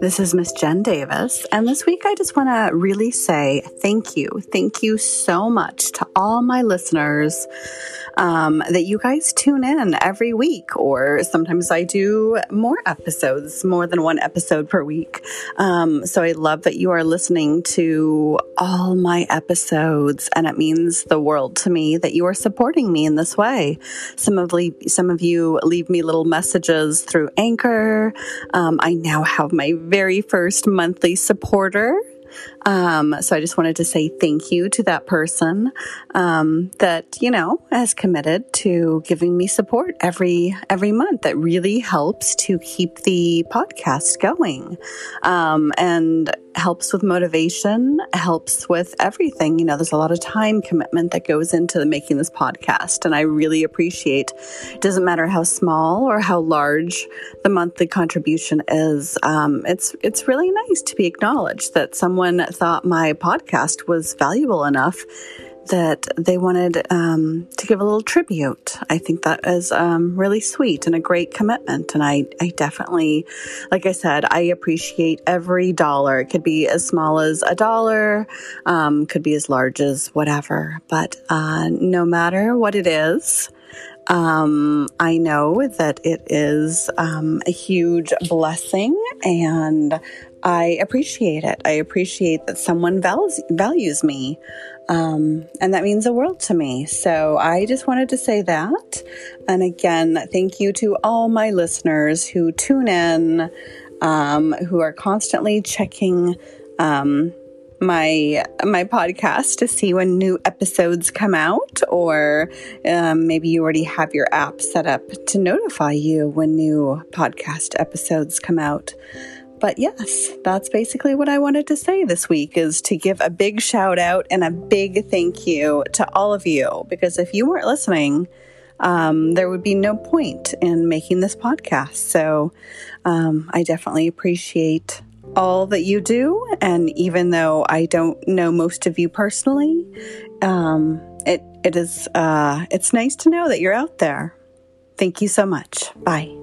This is Miss Jen Davis, and this week I just want to really say thank you. Thank you so much to all my listeners um, that you guys tune in every week, or sometimes I do more episodes, more than one episode per week. Um, so I love that you are listening to all my episodes, and it means the world to me that you are supporting me in this way. Some of some of you leave me little messages through Anchor. Um, I now have my very first monthly supporter um, so I just wanted to say thank you to that person um, that you know has committed to giving me support every every month. That really helps to keep the podcast going, um, and helps with motivation, helps with everything. You know, there's a lot of time commitment that goes into making this podcast, and I really appreciate. It doesn't matter how small or how large the monthly contribution is. Um, it's it's really nice to be acknowledged that someone thought my podcast was valuable enough that they wanted um, to give a little tribute. I think that is um, really sweet and a great commitment. And I, I definitely, like I said, I appreciate every dollar. It could be as small as a dollar, um, could be as large as whatever. But uh, no matter what it is, um, I know that it is um, a huge blessing and I appreciate it. I appreciate that someone values, values me. Um, and that means the world to me. So I just wanted to say that. And again, thank you to all my listeners who tune in, um, who are constantly checking, um, my my podcast to see when new episodes come out or um, maybe you already have your app set up to notify you when new podcast episodes come out but yes, that's basically what I wanted to say this week is to give a big shout out and a big thank you to all of you. Because if you weren't listening, um, there would be no point in making this podcast. So um, I definitely appreciate all that you do. And even though I don't know most of you personally, um, it, it is, uh, it's nice to know that you're out there. Thank you so much. Bye.